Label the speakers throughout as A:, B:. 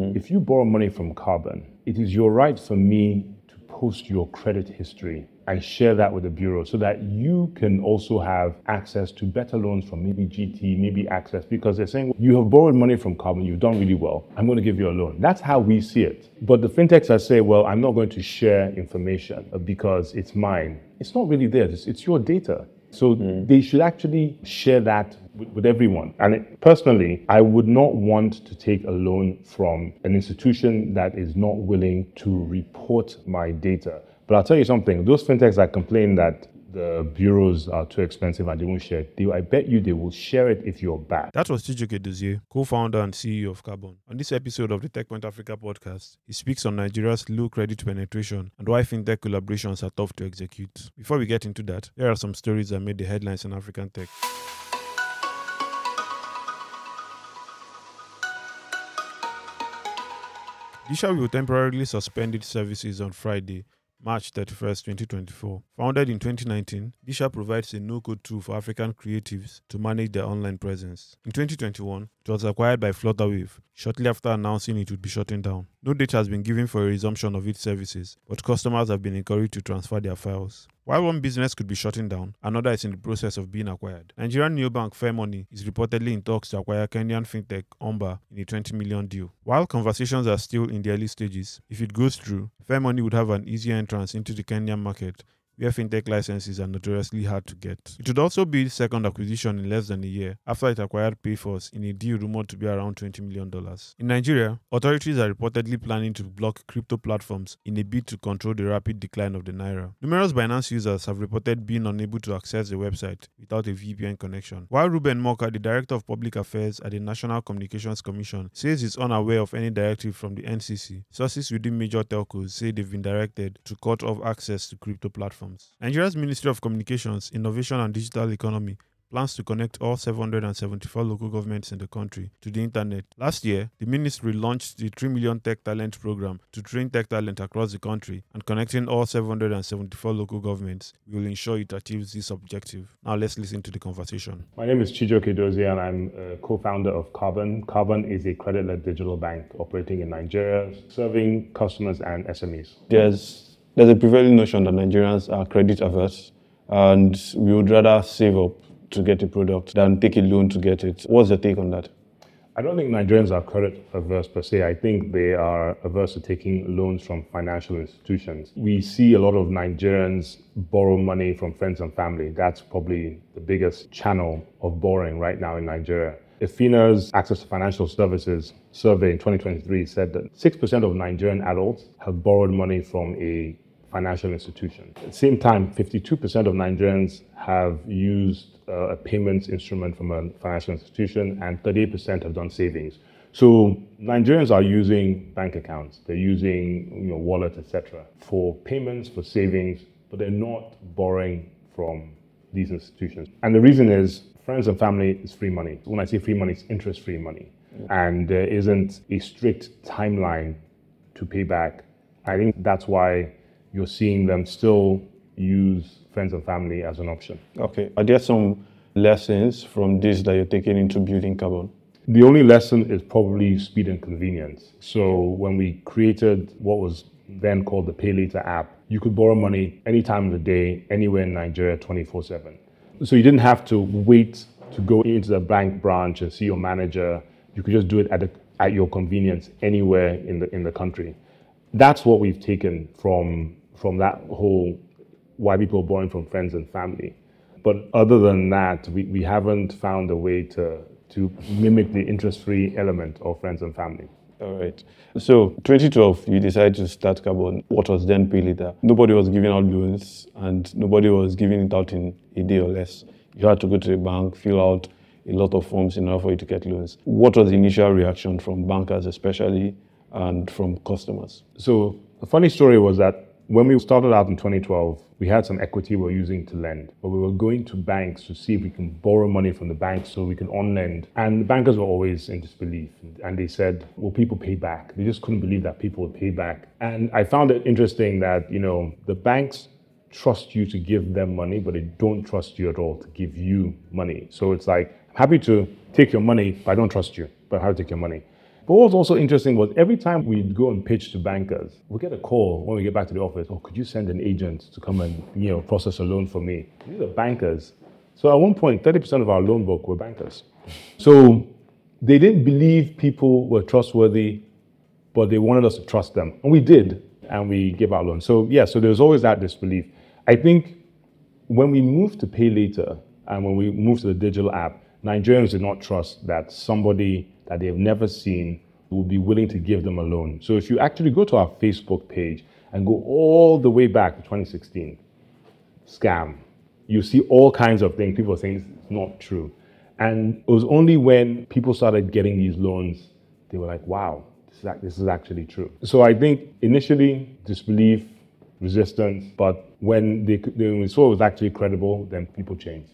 A: Mm. If you borrow money from Carbon, it is your right for me to post your credit history and share that with the bureau so that you can also have access to better loans from maybe GT, maybe Access, because they're saying you have borrowed money from Carbon, you've done really well. I'm going to give you a loan. That's how we see it. But the fintechs that say, well, I'm not going to share information because it's mine. It's not really theirs. It's your data. So hmm. they should actually share that with, with everyone. And it, personally, I would not want to take a loan from an institution that is not willing to report my data. But I'll tell you something, those fintechs that complain that the bureaus are too expensive and they won't share it, I bet you they will share it if you're bad.
B: That was Chijioke Dozie, co-founder and CEO of Carbon. On this episode of the TechPoint Africa podcast, he speaks on Nigeria's low credit penetration and why fintech collaborations are tough to execute. Before we get into that, here are some stories that made the headlines in African tech. Disha will temporarily suspend its services on Friday, March 31st, 2024. Founded in 2019, Disha provides a no-code tool for African creatives to manage their online presence. In 2021, it was acquired by Flutterwave, shortly after announcing it would be shutting down. No date has been given for a resumption of its services, but customers have been encouraged to transfer their files. While one business could be shutting down, another is in the process of being acquired. Nigerian neobank Fairmoney is reportedly in talks to acquire Kenyan fintech Umba in a 20 million deal. While conversations are still in the early stages, if it goes through, Fairmoney would have an easier entrance into the Kenyan market where fintech licenses are notoriously hard to get. It would also be its second acquisition in less than a year after it acquired Payforce in a deal rumored to be around $20 million. In Nigeria, authorities are reportedly planning to block crypto platforms in a bid to control the rapid decline of the naira. Numerous Binance users have reported being unable to access the website without a VPN connection. While Reuben Muoka, the Director of Public Affairs at the National Communications Commission, says he's unaware of any directive from the NCC, sources within major telcos say they've been directed to cut off access to crypto platforms. Nigeria's Ministry of Communications, Innovation and Digital Economy plans to connect all 774 local governments in the country to the internet. Last year, the ministry launched the 3 Million Tech Talent Program to train tech talent across the country, and connecting all 774 local governments will ensure it achieves this objective. Now, let's listen to the conversation.
A: My name is Chijioke Dozie and I'm a co-founder of Carbon. Carbon is a credit-led digital bank operating in Nigeria, serving customers and SMEs.
C: there's there's a prevailing notion that Nigerians are credit averse and we would rather save up to get a product than take a loan to get it. What's your take on that?
A: I don't think Nigerians are credit averse per se. I think they are averse to taking loans from financial institutions. We see a lot of Nigerians borrow money from friends and family. That's probably the biggest channel of borrowing right now in Nigeria. EFInA's Access to Financial Services survey in 2023 said that 6% of Nigerian adults have borrowed money from a financial institution. At the same time, 52% of Nigerians have used uh, a payments instrument from a financial institution, and 38% have done savings. So Nigerians are using bank accounts, they're using you know, wallets, etc., for payments, for savings, but they're not borrowing from these institutions. And the reason is friends and family is free money. When I say free money, it's interest-free money, and there isn't a strict timeline to pay back. I think that's why you're seeing them still use friends and family as an option.
C: Okay. Are there some lessons from this that you're taking into building carbon?
A: The only lesson is probably speed and convenience. So when we created what was then called the Pay Later app, you could borrow money any time of the day, anywhere in Nigeria, 24/7. So you didn't have to wait to go into the bank branch and see your manager. You could just do it at, the, at your convenience anywhere in the in the country. That's what we've taken from from that whole why people are borrowing from friends and family. But other than that, we, we haven't found a way to to mimic the interest-free element of friends and family.
C: All right. So 2012, you decided to start Carbon. What was then Pay Later? Nobody was giving out loans and nobody was giving it out in a day or less. You had to go to the bank, fill out a lot of forms in order for you to get loans. What was the initial reaction from bankers, especially, and from customers?
A: So the funny story was that when we started out in 2012, we had some equity we were using to lend, but we were going to banks to see if we can borrow money from the banks so we can on lend. And the bankers were always in disbelief. And they said, will people pay back? They just couldn't believe that people would pay back. And I found it interesting that, you know, the banks trust you to give them money, but they don't trust you at all to give you money. So it's like, I'm happy to take your money, but I don't trust you, but how to take your money. But what was also interesting was every time we'd go and pitch to bankers, we get a call when we get back to the office. Oh, could you send an agent to come and you know process a loan for me? These are bankers. So at one point, 30% of our loan book were bankers. So they didn't believe people were trustworthy, but they wanted us to trust them, and we did, and we gave our loans. So yeah, so there was always that disbelief. I think when we moved to pay later and when we moved to the digital app, Nigerians did not trust that somebody that they've never seen will be willing to give them a loan. So if you actually go to our Facebook page and go all the way back to 2016, scam, you see all kinds of things. People are saying it's not true. And it was only when people started getting these loans, they were like, wow, this is, actually true. So I think initially disbelief, resistance, but when they, we saw it was actually credible, then people changed.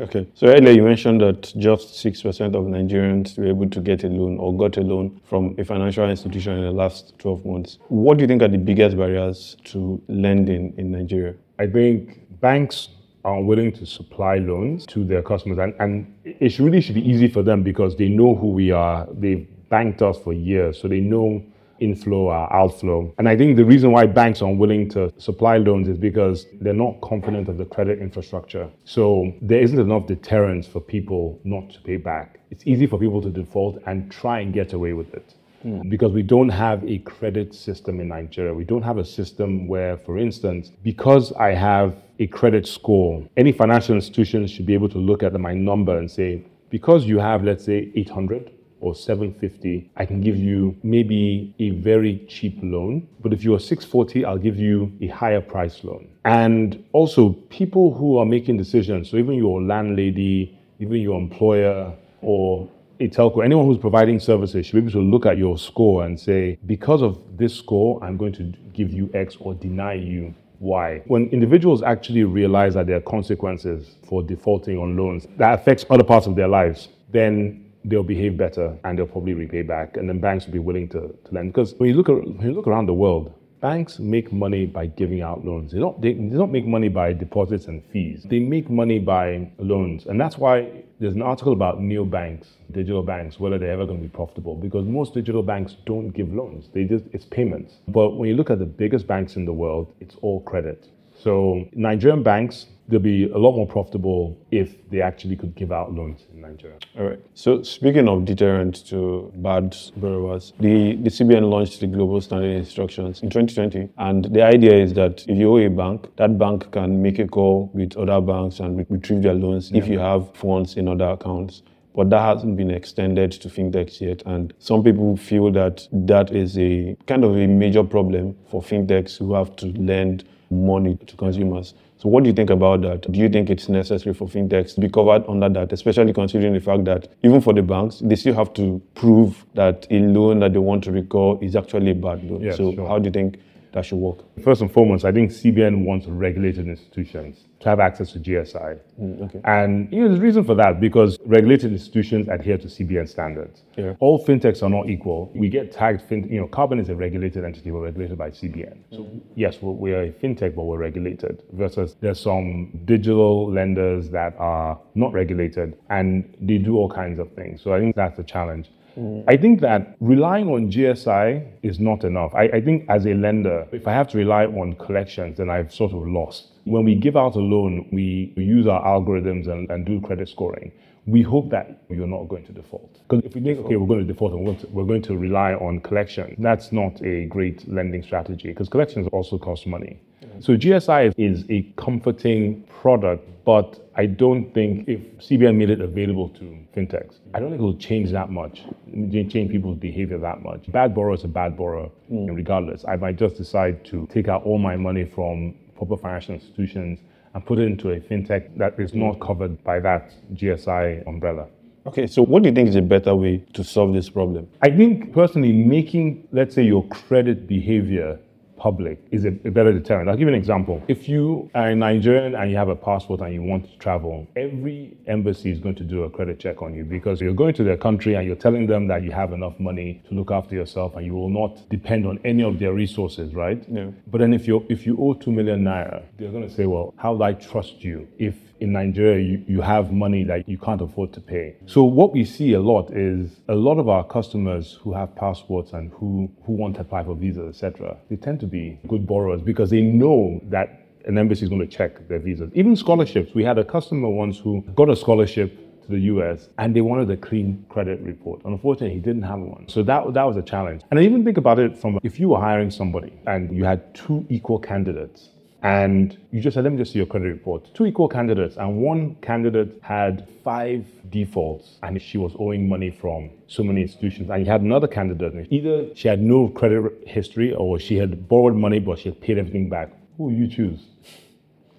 B: Okay. So earlier you mentioned that just 6% of Nigerians were able to get a loan or got a loan from a financial institution in the last 12 months. What do you think are the biggest barriers to lending in Nigeria?
A: I think banks are willing to supply loans to their customers and, and it really should be easy for them because they know who we are. They've banked us for years, so they know inflow or outflow. And I think the reason why banks are unwilling to supply loans is because they're not confident of the credit infrastructure. So there isn't enough deterrence for people not to pay back. It's easy for people to default and try and get away with it. Mm. Because we don't have a credit system in Nigeria. We don't have a system where, for instance, because I have a credit score, any financial institution should be able to look at my number and say, because you have, let's say, 800, or 750, I can give you maybe a very cheap loan. But if you're 640, I'll give you a higher price loan. And also, people who are making decisions, so even your landlady, even your employer, or a telco, anyone who's providing services should be able to look at your score and say, because of this score, I'm going to give you X or deny you why. When individuals actually realize that there are consequences for defaulting on loans that affects other parts of their lives, then they'll behave better and they'll probably repay back, and then banks will be willing to, to lend. Because when you look when you look around the world, banks make money by giving out loans. They don't, they, they don't make money by deposits and fees. They make money by loans. And that's why there's an article about neobanks, digital banks, whether they're ever going to be profitable, because most digital banks don't give loans. They just, it's payments. But when you look at the biggest banks in the world, it's all credit. So Nigerian banks, they'll be a lot more profitable if they actually could give out loans in Nigeria.
B: All right. So speaking of deterrent to bad borrowers, the, the CBN launched the Global Standing Instructions in 2020. And the idea is that if you owe a bank, that bank can make a call with other banks and retrieve their loans yeah. if you have funds in other accounts but that hasn't been extended to fintechs yet. And some people feel that that is a kind of a major problem for fintechs who have to lend money to consumers. So, what do you think about that? Do you think it's necessary for fintechs to be covered under that, especially considering the fact that even for the banks, they still have to prove that a loan that they want to recall is actually a bad loan.
A: Yes,
B: so,
A: sure.
B: how do you think that should work?
A: First and foremost, I think CBN wants regulated institutions to have access to GSI. Mm, okay. And you know, there's a reason for that because regulated institutions adhere to CBN standards.
B: Yeah.
A: All fintechs are not equal. We get tagged, fin- you know, Carbon is a regulated entity, we're regulated by CBN. So, mm-hmm. yes, we're, we're a fintech, but we're regulated versus there's some digital lenders that are not regulated and they do all kinds of things. So I think that's the challenge. Mm. I think that relying on GSI is not enough. I, I, think as a lender, if I have to rely on collections, then I've sort of lost. When we give out a loan, we use our algorithms and, and do credit scoring. We hope that you're not going to default. Because if we think, okay, we're going to default and we're going to, we're going to rely on collection, that's not a great lending strategy because collections also cost money. So GSI is a comforting product, but I don't think if CBN made it available to fintechs, I don't think it will change that much, change people's behavior that much. Bad borrower is a bad borrower, mm. regardless. I might just decide to take out all my money from proper financial institutions and put it into a fintech that is not covered by that GSI umbrella.
B: Okay, so what do you think is a better way to solve this problem?
A: I think personally, making, let's say, your credit behavior public is a, a, better deterrent. I'll give you an example. If you are a Nigerian and you have a passport and you want to travel, every embassy is going to do a credit check on you because you're going to their country and you're telling them that you have enough money to look after yourself and you will not depend on any of their resources, right?
B: Yeah.
A: But then if you if you owe two million naira, they're going to say, well, how do I trust you if in Nigeria, you, you have money that you can't afford to pay. So what we see a lot is a lot of our customers who have passports and who, who want to apply for visas, etc., they tend to be good borrowers because they know that an embassy is going to check their visas. Even scholarships. We had a customer once who got a scholarship to the US and they wanted a clean credit report. Unfortunately, he didn't have one. So that, that was a challenge. And I even think about it from if you were hiring somebody and you had two equal candidates and you just said, let me just see your credit report. Two equal candidates, and one candidate had five defaults and she was owing money from so many institutions. And you had another candidate, either she had no credit history or she had borrowed money but she had paid everything back. Who you choose?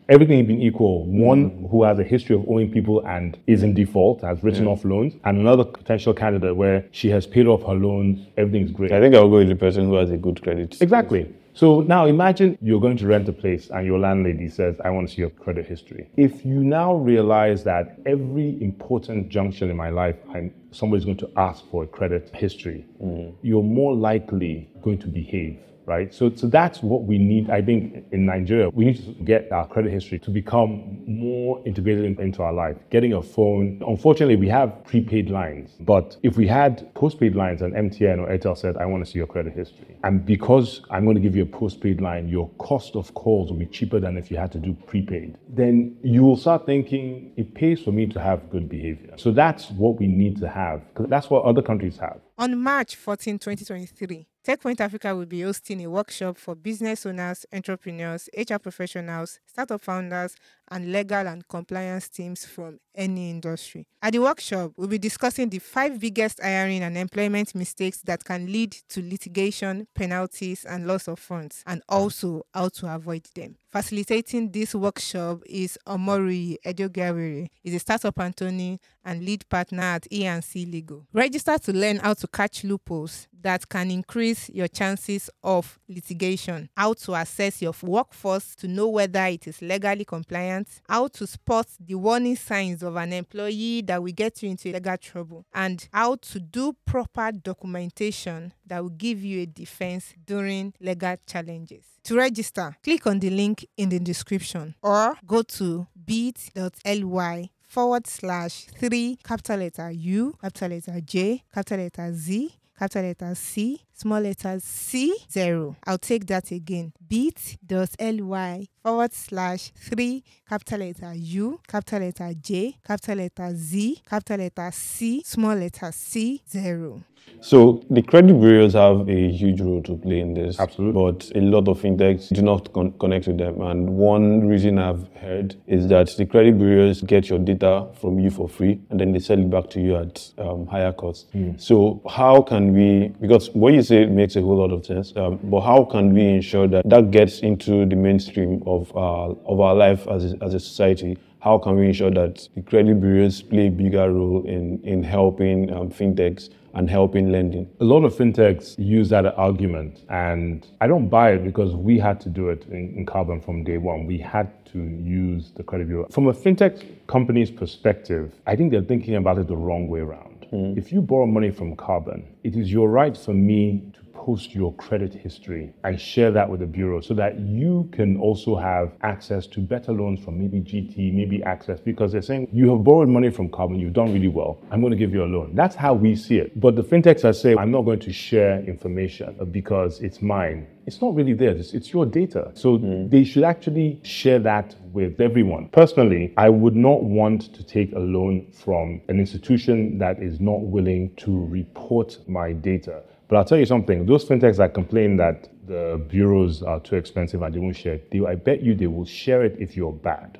A: Everything being equal, one who has a history of owing people and is in default, has written yeah. off loans, and another potential candidate where she has paid off her loans, everything's great.
B: I think I'll go with the person who has a good credit.
A: Exactly. So now imagine you're going to rent a place and your landlady says, I want to see your credit history. If you now realize that every important junction in my life, I'm, somebody's going to ask for a credit history, mm. you're more likely going to behave right? So, so that's what we need, I think, in Nigeria. We need to get our credit history to become more integrated into our life. Getting a phone, unfortunately, we have prepaid lines, but if we had postpaid lines and MTN or Airtel said, I want to see your credit history, and because I'm going to give you a postpaid line, your cost of calls will be cheaper than if you had to do prepaid, then you will start thinking it pays for me to have good behavior. So that's what we need to have, that's what other countries have.
D: On March 14, 2023, TechPoint Africa will be hosting a workshop for business owners, entrepreneurs, HR professionals, startup founders, and legal and compliance teams from any industry. At the workshop, we'll be discussing the five biggest hiring and employment mistakes that can lead to litigation, penalties, and loss of funds, and also how to avoid them. Facilitating this workshop is Omori Edoigiawerie, is a startup attorney and lead partner at E&C Legal. Register to learn how to catch loopholes that can increase your chances of litigation, how to assess your workforce to know whether it is legally compliant how to spot the warning signs of an employee that will get you into legal trouble, and how to do proper documentation that will give you a defense during legal challenges. To register, click on the link in the description or go to bit.ly forward slash 3 capital letter U, capital letter J, capital letter Z, capital letter C, small letters C, 0. I'll take that again. Bit dot ly forward slash 3 capital letter U, capital letter J, capital letter Z, capital letter C, small letter C, 0.
B: So the credit bureaus have a huge role to play in this.
A: Absolutely.
B: But a lot of fintechs do not con- connect with them. And one reason I've heard is that the credit bureaus get your data from you for free and then they sell it back to you at um, higher cost. Mm. So how can we, because what you say makes a whole lot of sense, um, but how can we ensure that that gets into the mainstream of, uh, of our life as a, as a society? How can we ensure that the credit bureaus play a bigger role in, in helping um, fintechs and helping lending.
A: A lot of fintechs use that argument, and I don't buy it because we had to do it in, in Carbon from day one. We had to use the credit bureau. From a fintech company's perspective, I think they're thinking about it the wrong way around. Mm. If you borrow money from Carbon, it is your right for me to post your credit history and share that with the bureau so that you can also have access to better loans from maybe GT, maybe Access, because they're saying you have borrowed money from Carbon, you've done really well. I'm going to give you a loan. That's how we see it. But the fintechs are saying, I'm not going to share information because it's mine. It's not really theirs, it's, your data. So mm. they should actually share that with everyone. Personally, I would not want to take a loan from an institution that is not willing to report my data. But I'll tell you something, those fintechs that complain that the bureaus are too expensive and they won't share it, they, I bet you they will share it if you're bad.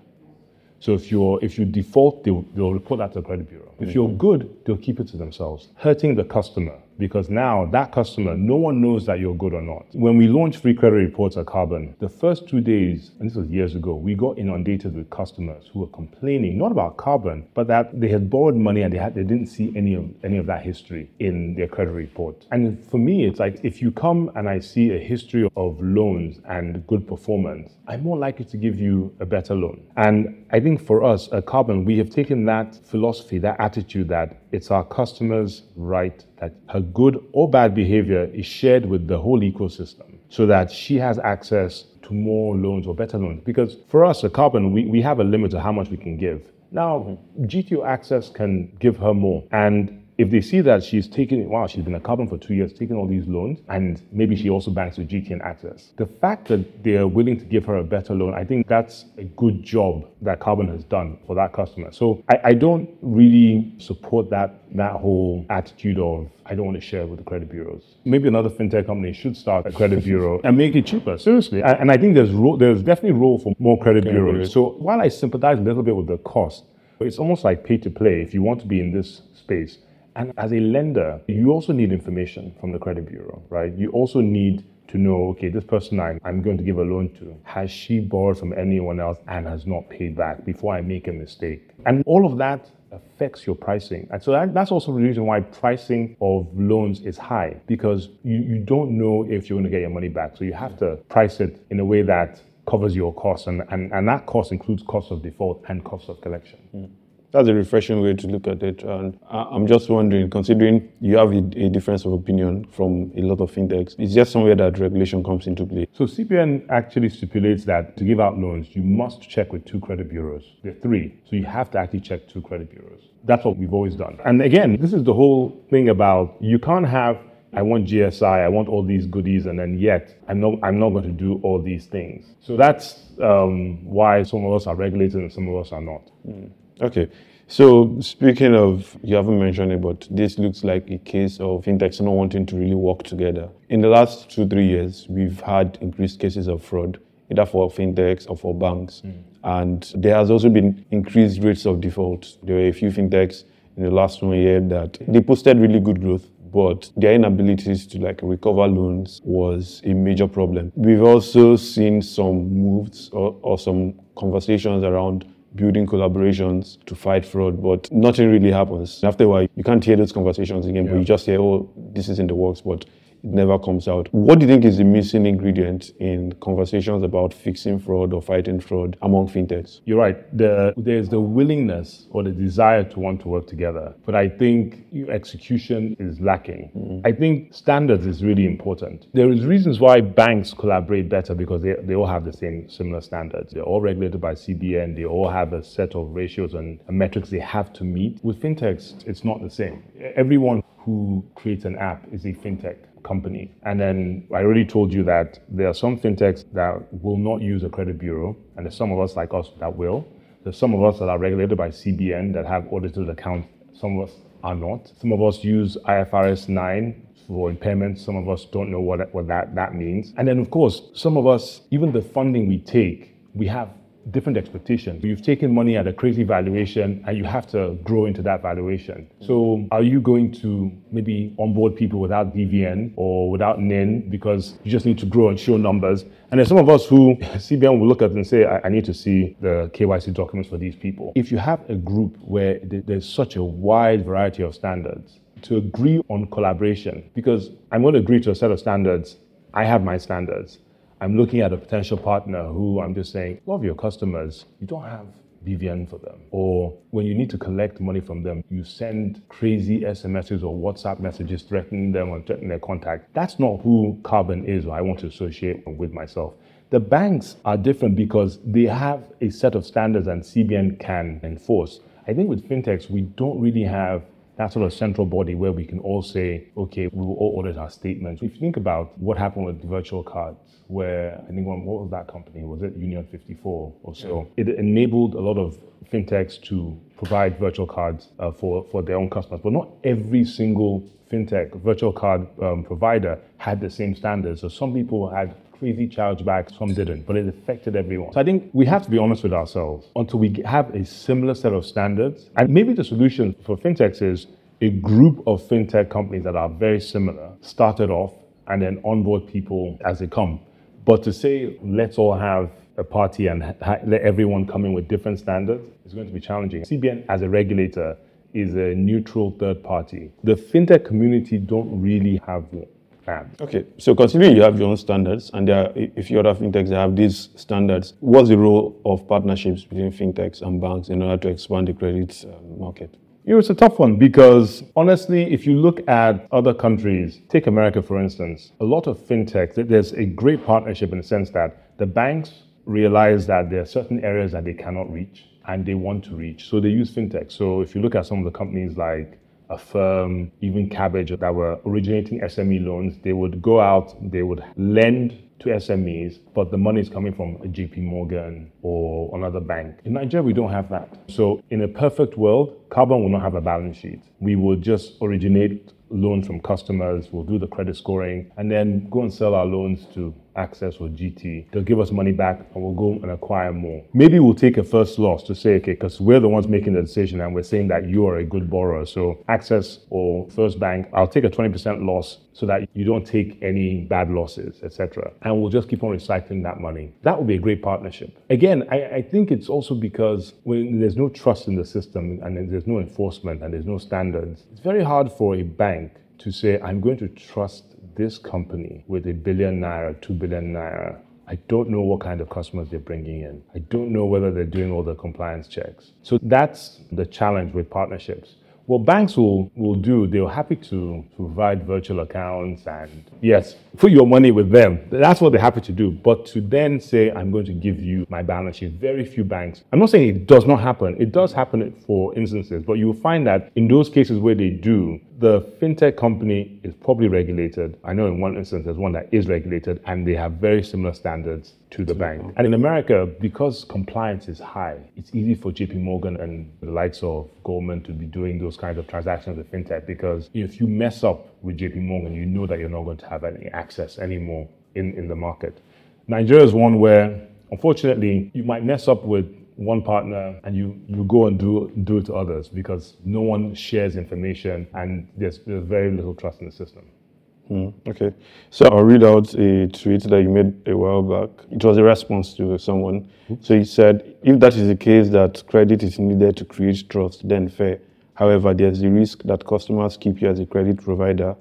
A: So if you're if you default, they'll, they'll report that to the credit bureau. If you're mm-hmm. good, they'll keep it to themselves, hurting the customer because now that customer, no one knows that you're good or not. When we launched free credit reports at Carbon, the first two days, and this was years ago, we got inundated with customers who were complaining not about Carbon, but that they had borrowed money and they had they didn't see any of any of that history in their credit report. And for me, it's like if you come and I see a history of loans and good performance, I'm more likely to give you a better loan. And I think for us at Carbon, we have taken that philosophy, that attitude that it's our customers' right that her good or bad behavior is shared with the whole ecosystem. so that she has access to more loans or better loans. Because for us at Carbon, we, we have a limit to how much we can give. Now, mm-hmm. GTO Access can give her more. And if they see that she's taking, wow, she's been a carbon for two years, taking all these loans, and maybe she also banks with GT and Access, the fact that they're willing to give her a better loan, I think that's a good job that Carbon has done for that customer. So I, I don't really support that that whole attitude of I don't want to share with the credit bureaus. Maybe another fintech company should start a credit bureau and make it cheaper. Seriously, and, and I think there's ro- there's definitely role for more credit bureaus.
B: bureaus.
A: So while I sympathize a little bit with the cost, it's almost like pay to play if you want to be in this space. And as a lender, you also need information from the credit bureau, right? You also need to know, okay, this person I'm, I'm going to give a loan to, has she borrowed from anyone else and has not paid back before I make a mistake? And all of that affects your pricing. And so that, that's also the reason why pricing of loans is high because you, you don't know if you're going to get your money back. So you have to price it in a way that covers your costs. And, and, and that cost includes cost of default and cost of collection. Mm.
B: That's a refreshing way to look at it. And I'm just wondering, considering you have a, a difference of opinion from a lot of fintechs, is there somewhere that regulation comes into play?
A: So CBN actually stipulates that to give out loans, you must check with two credit bureaus. There are three. So you have to actually check two credit bureaus. That's what we've always done. And again, this is the whole thing about you can't have I want GSI, I want all these goodies, and then yet I'm not I'm not going to do all these things. So that's um, why some of us are regulated and some of us are not.
B: Okay. So speaking of, you haven't mentioned it, but this looks like a case of fintechs not wanting to really work together. In the last two, three years, we've had increased cases of fraud, either for fintechs or for banks. Hmm. And there has also been increased rates of default. There were a few fintechs in the last one year that they posted really good growth, but their inabilities to like recover loans was a major problem. We've also seen some moves or, or some conversations around building collaborations to fight fraud, but nothing really happens. After a while, you can't hear those conversations again, but you just hear, oh, this is in the works, but never comes out. What do you think is the missing ingredient in conversations about fixing fraud or fighting fraud among fintechs?
A: You're right. The, there's the willingness or the desire to want to work together, but I think your execution is lacking. Mm. I think standards is really important. There is reasons why banks collaborate better because they, they all have the same similar standards. They're all regulated by CBN. They all have a set of ratios and metrics they have to meet. With fintechs, it's not the same. Everyone who creates an app is a fintech company. And then I already told you that there are some fintechs that will not use a credit bureau, and there's some of us like us that will. There's some of us that are regulated by CBN that have audited accounts. Some of us are not. Some of us use IFRS 9 for impairments. Some of us don't know what, what that, that means. And then, of course, some of us, even the funding we take, we have different expectations. You've taken money at a crazy valuation and you have to grow into that valuation. So are you going to maybe onboard people without BVN or without NIN because you just need to grow and show numbers? And there's some of us who CBN will look at and say, I, I need to see the KYC documents for these people. If you have a group where there's such a wide variety of standards, to agree on collaboration, because I'm going to agree to a set of standards. I have my standards. I'm looking at a potential partner who I'm just saying, lot of your customers, you don't have BVN for them. Or when you need to collect money from them, you send crazy SMSs or WhatsApp messages threatening them or threatening their contact. That's not who Carbon is or I want to associate with myself. The banks are different because they have a set of standards and CBN can enforce. I think with fintechs, we don't really have that sort of central body where we can all say, okay, we will all audit our statements. If you think about what happened with virtual cards, where I think, one- what was that company? Was it Union 54 or so? It enabled a lot of fintechs to provide virtual cards uh, for, for their own customers, but not every single fintech virtual card um, provider had the same standards. So some people had crazy chargebacks, some didn't, but it affected everyone. So I think we have to be honest with ourselves until we have a similar set of standards. And maybe the solution for fintechs is a group of fintech companies that are very similar started off and then onboard people as they come. But to say, let's all have a party and ha- let everyone come in with different standards is going to be challenging. CBN, as a regulator, is a neutral third party. The fintech community don't really have
B: Okay, so considering you have your own standards and there are a few other fintechs that have these standards, what's the role of partnerships between fintechs and banks in order to expand the credit uh, market?
A: You know, it's a tough one because honestly, if you look at other countries, take America for instance, a lot of fintech, there's a great partnership in the sense that the banks realize that there are certain areas that they cannot reach and they want to reach. So they use fintech. So if you look at some of the companies like Affirm, even Kabbage, that were originating SME loans, they would go out, they would lend to SMEs, but the money is coming from a JP Morgan or another bank. In Nigeria, we don't have that. So in a perfect world, Carbon will not have a balance sheet. We will just originate loans from customers, we'll do the credit scoring, and then go and sell our loans to Access or GT. They'll give us money back and we'll go and acquire more. Maybe we'll take a first loss to say, okay, because we're the ones making the decision and we're saying that you are a good borrower. So Access or First Bank, I'll take a 20% loss so that you don't take any bad losses, etc. And we'll just keep on recycling that money. That would be a great partnership. Again, I, I think it's also because when there's no trust in the system and there's no enforcement and there's no standards, it's very hard for a bank to say, I'm going to trust this company with a billion naira, two billion naira, I don't know what kind of customers they're bringing in. I don't know whether they're doing all the compliance checks. So that's the challenge with partnerships. What banks will, will do, they're happy to provide virtual accounts and, yes, put your money with them. That's what they're happy to do. But to then say, I'm going to give you my balance sheet, very few banks. I'm not saying it does not happen. It does happen for instances, but you will find that in those cases where they do, the fintech company is probably regulated. I know in one instance there's one that is regulated and they have very similar standards to the bank. And in America, because compliance is high, it's easy for JP Morgan and the likes of Goldman to be doing those kinds of transactions with fintech because if you mess up with JP Morgan, you know that you're not going to have any access anymore in, in the market. Nigeria is one where, unfortunately, you might mess up with one partner and you, you go and do, do it to others because no one shares information and there's, there's very little trust in the system.
B: Mm, okay. So I'll read out a tweet that you made a while back. It was a response to someone. So he said, if that is the case that credit is needed to create trust, then fair. However, there's the risk that customers keep you as a credit provider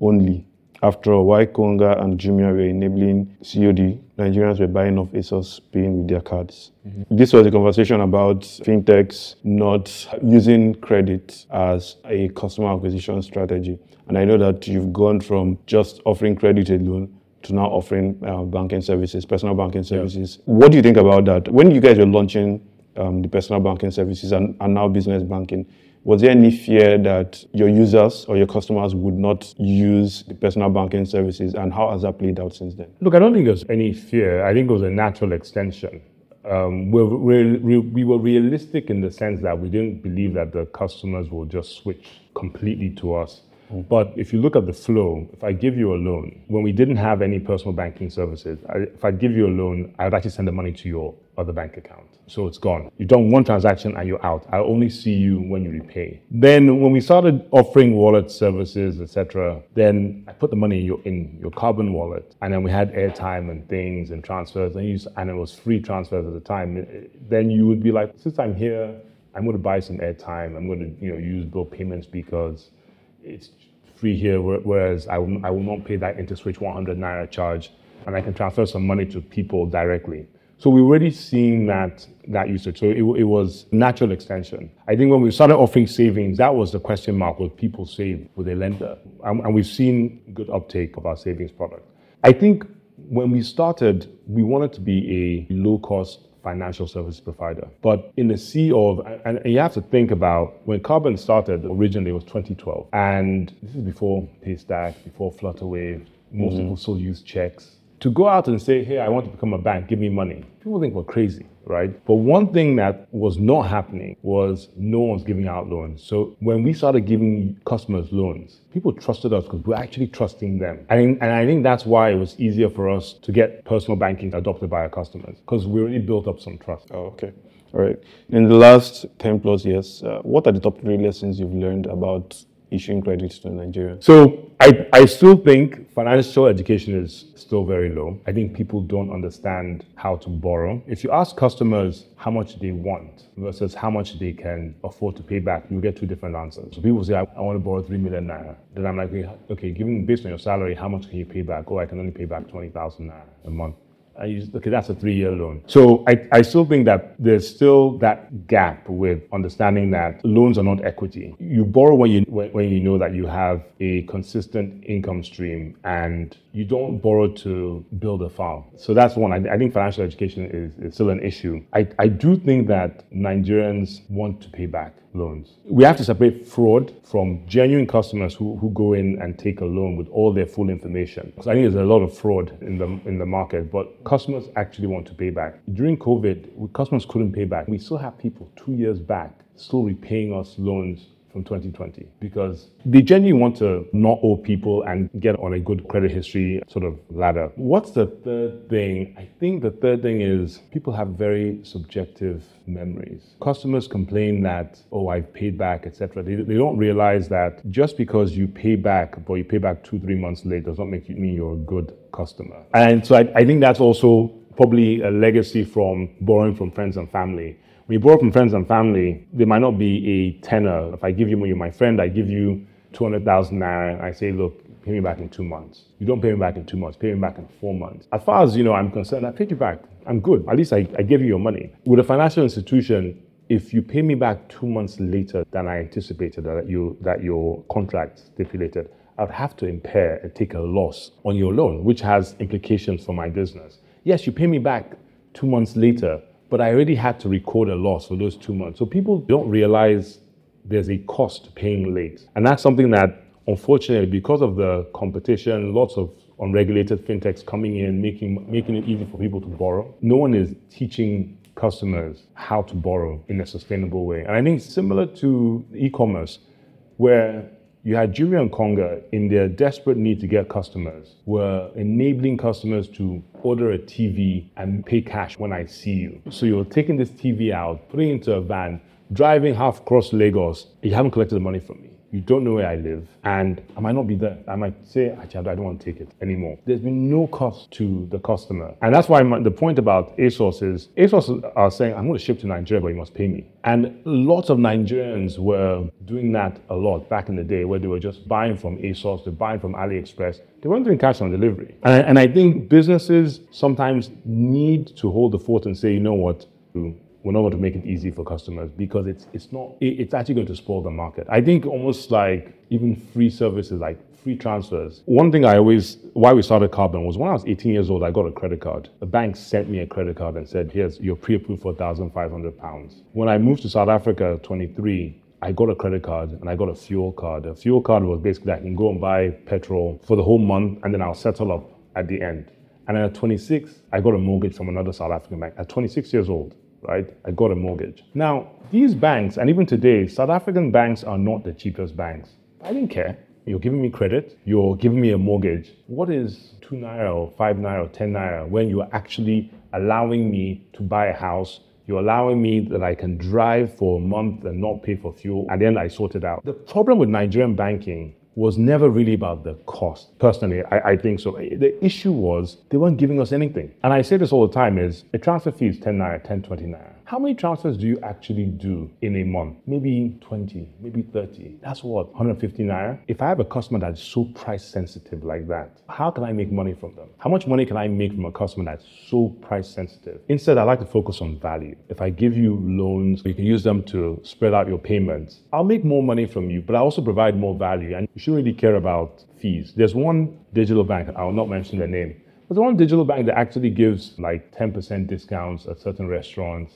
B: only after all, while Konga and Jumia were enabling COD, Nigerians were buying off ASOS paying with their cards. Mm-hmm. This was a conversation about fintechs not using credit as a customer acquisition strategy. And I know that you've gone from just offering credit alone to now offering uh, banking services, personal banking services. Yeah. What do you think about that? When you guys were launching um, the personal banking services and, and now business banking, was there any fear that your users or your customers would not use the personal banking services, and how has that played out since then?
A: Look, I don't think there's any fear. I think it was a natural extension. Um, we're, we're, we were realistic in the sense that we didn't believe that the customers will just switch completely to us. Mm. But if you look at the flow, if I give you a loan, when we didn't have any personal banking services, I, if I give you a loan, I would actually send the money to your other bank account. So it's gone. You've done one transaction and you're out. I'll only see you when you repay. Then when we started offering wallet services, etc., then I put the money in your, in your carbon wallet, and then we had airtime and things and transfers, and, you, and it was free transfers at the time. Eh, then you would be like, since I'm here, I'm going to buy some airtime. I'm going to you know use bill payments because it's free here, whereas I will, I will not pay that InterSwitch 100 naira charge, and I can transfer some money to people directly. So we are already seeing that that usage. So it, it was natural extension. I think when we started offering savings, that was the question mark: Would people save with a lender? And, and we've seen good uptake of our savings product. I think when we started, we wanted to be a low-cost financial service provider. But in the sea of, and you have to think about when Carbon started originally, it was 2012. And this is before Paystack, before Flutterwave. Most mm-hmm. people still use checks to go out and say, hey, I want to become a bank, give me money, people think we're crazy, right? But one thing that was not happening was no one's giving out loans. So when we started giving customers loans, people trusted us because we're actually trusting them. And, and I think that's why it was easier for us to get personal banking adopted by our customers because we already built up some trust.
B: Oh, okay. All right. In the last 10 plus years, uh, what are the top three lessons you've learned about issuing credit to Nigeria?
A: So I, I still think financial education is still very low. I think people don't understand how to borrow. If you ask customers how much they want versus how much they can afford to pay back, you get two different answers. So people say, I, I want to borrow 3 million naira. Then I'm like, okay, given based on your salary, how much can you pay back? Oh, I can only pay back 20,000 naira a month. I use, okay, that's a three year loan. So I, I still think that there's still that gap with understanding that loans are not equity. You borrow when you, when you know that you have a consistent income stream and you don't borrow to build a farm. So that's one. I, I think financial education is, is still an issue. I, I do think that Nigerians want to pay back loans. We have to separate fraud from genuine customers who, who go in and take a loan with all their full information. Because I think there's a lot of fraud in the in the market, but customers actually want to pay back. During COVID, customers couldn't pay back. We still have people two years back still repaying us loans from 2020 because they genuinely want to not owe people and get on a good credit history sort of ladder. What's the third thing? I think the third thing is people have very subjective memories. Customers complain that, oh, I've paid back, etc. They, they don't realize that just because you pay back, but you pay back two, three months late does not make you mean you're a good customer. And so I, I think that's also probably a legacy from borrowing from friends and family when you borrow from friends and family, there might not be a tenor. If I give you you're my friend, I give you 200,000 naira and I say, look, pay me back in two months. You don't pay me back in two months, pay me back in four months. As far as you know, I'm concerned, I paid you back. I'm good. At least I, I gave you your money. With a financial institution, if you pay me back two months later than I anticipated that you that your contract stipulated, I'd have to impair and take a loss on your loan, which has implications for my business. Yes, you pay me back two months later, but I already had to record a loss for those two months. So people don't realize there's a cost to paying late. And that's something that, unfortunately, because of the competition, lots of unregulated fintechs coming in, making, making it easy for people to borrow, no one is teaching customers how to borrow in a sustainable way. And I think similar to e-commerce, where you had Jumia and Konga in their desperate need to get customers, were enabling customers to order a TV and pay cash when I see you. So you're taking this TV out, putting it into a van, driving half across Lagos, you haven't collected the money from me you don't know where I live, and I might not be there. I might say, actually, I don't want to take it anymore. There's been no cost to the customer. And that's why the point about ASOS is ASOS are saying, I'm going to ship to Nigeria, but you must pay me. And lots of Nigerians were doing that a lot back in the day where they were just buying from ASOS, they're buying from AliExpress. They weren't doing cash on delivery. And, and I think businesses sometimes need to hold the fort and say, you know what, we're not going to make it easy for customers because it's it's not it's actually going to spoil the market. I think almost like even free services like free transfers. One thing I always why we started Carbon was when I was 18 years old, I got a credit card. The bank sent me a credit card and said, "Here's you're pre-approved for 1,500 pounds." When I moved to South Africa, 23. I got a credit card and I got a fuel card. A fuel card was basically I can go and buy petrol for the whole month and then I'll settle up at the end. And at 26, I got a mortgage from another South African bank at 26 years old right? I got a mortgage. Now, these banks, and even today, South African banks are not the cheapest banks. I didn't care. You're giving me credit, you're giving me a mortgage. What is two naira or five naira or 10 naira when you're actually allowing me to buy a house? You're allowing me that I can drive for a month and not pay for fuel, and then I sort it out. The problem with Nigerian banking was never really about the cost. Personally, I, I, think so. The issue was they weren't giving us anything. And I say this all the time is a transfer fee is 10 naira, 10, 20 naira. How many transfers do you actually do in a month? Maybe 20, maybe 30. That's what, 150 naira? If I have a customer that's so price sensitive like that, how can I make money from them? How much money can I make from a customer that's so price sensitive? Instead, I like to focus on value. If I give you loans, you can use them to spread out your payments. I'll make more money from you, but I also provide more value. And you shouldn't really care about fees. There's one digital bank, I'll not mention their name, but there's one digital bank that actually gives like 10% discounts at certain restaurants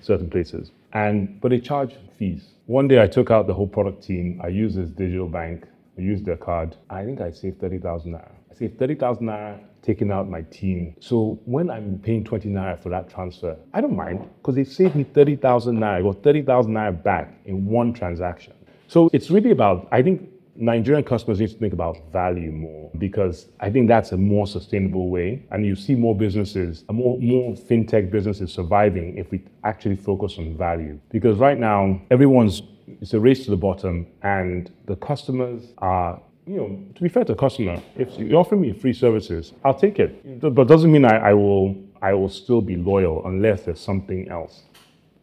A: certain places. And but they charge fees. One day I took out the whole product team. I used this digital bank. I used their card. I think I saved 30,000 naira. I saved 30,000 naira taking out my team. So when I'm paying 20 naira for that transfer, I don't mind because they saved me 30,000 naira. I got 30,000 naira back in one transaction. So it's really about, I think Nigerian customers need to think about value more because I think that's a more sustainable way. And you see more businesses, more, more fintech businesses surviving if we actually focus on value. Because right now, everyone's, it's a race to the bottom and the customers are you know, to be fair to the customer, if you offer me free services, I'll take it. But doesn't mean I, I will I will still be loyal unless there's something else.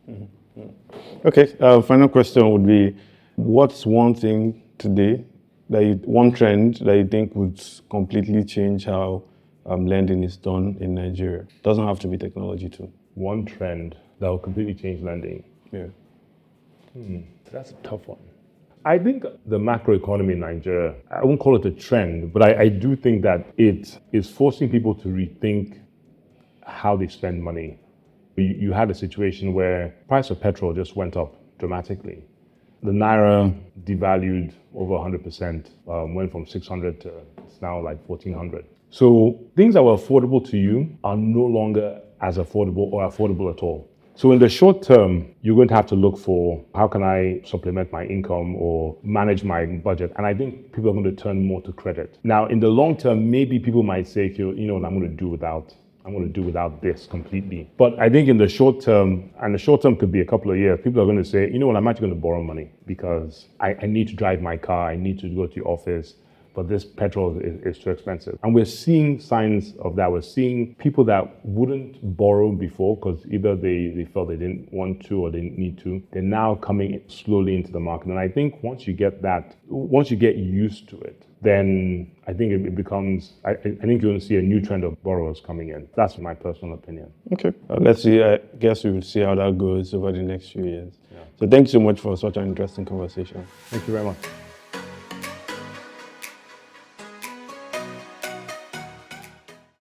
B: Mm-hmm. Okay. Uh, final question would be, what's one thing today that you, one trend that you think would completely change how um, lending is done in Nigeria? Doesn't have to be technology too.
A: One trend that will completely change lending.
B: Yeah.
A: That's a tough one. I think the macroeconomy in Nigeria, I won't call it a trend, but I, I do think that it is forcing people to rethink how they spend money. You, you had a situation where price of petrol just went up dramatically. The naira devalued over 100%, um, went from 600 to it's now like 1400. So things that were affordable to you are no longer as affordable or affordable at all. So in the short term, you're going to have to look for how can I supplement my income or manage my budget. And I think people are going to turn more to credit. Now, in the long term, maybe people might say, you know what, I'm going to do without. I'm going to do without this completely. But I think in the short term, and the short term could be a couple of years, people are going to say, you know what, I'm actually going to borrow money because I, I need to drive my car, I need to go to the office, but this petrol is, is too expensive. And we're seeing signs of that. We're seeing people that wouldn't borrow before because either they, they felt they didn't want to or they didn't need to. They're now coming slowly into the market. And I think once you get that, once you get used to it, then I think it, it becomes, I, I think you're going to see a new trend of borrowers coming in. That's my personal opinion.
B: Okay. Uh, let's see. I guess we will see how that goes over the next few years. So thank you so much for such an interesting conversation.
A: Thank you very much.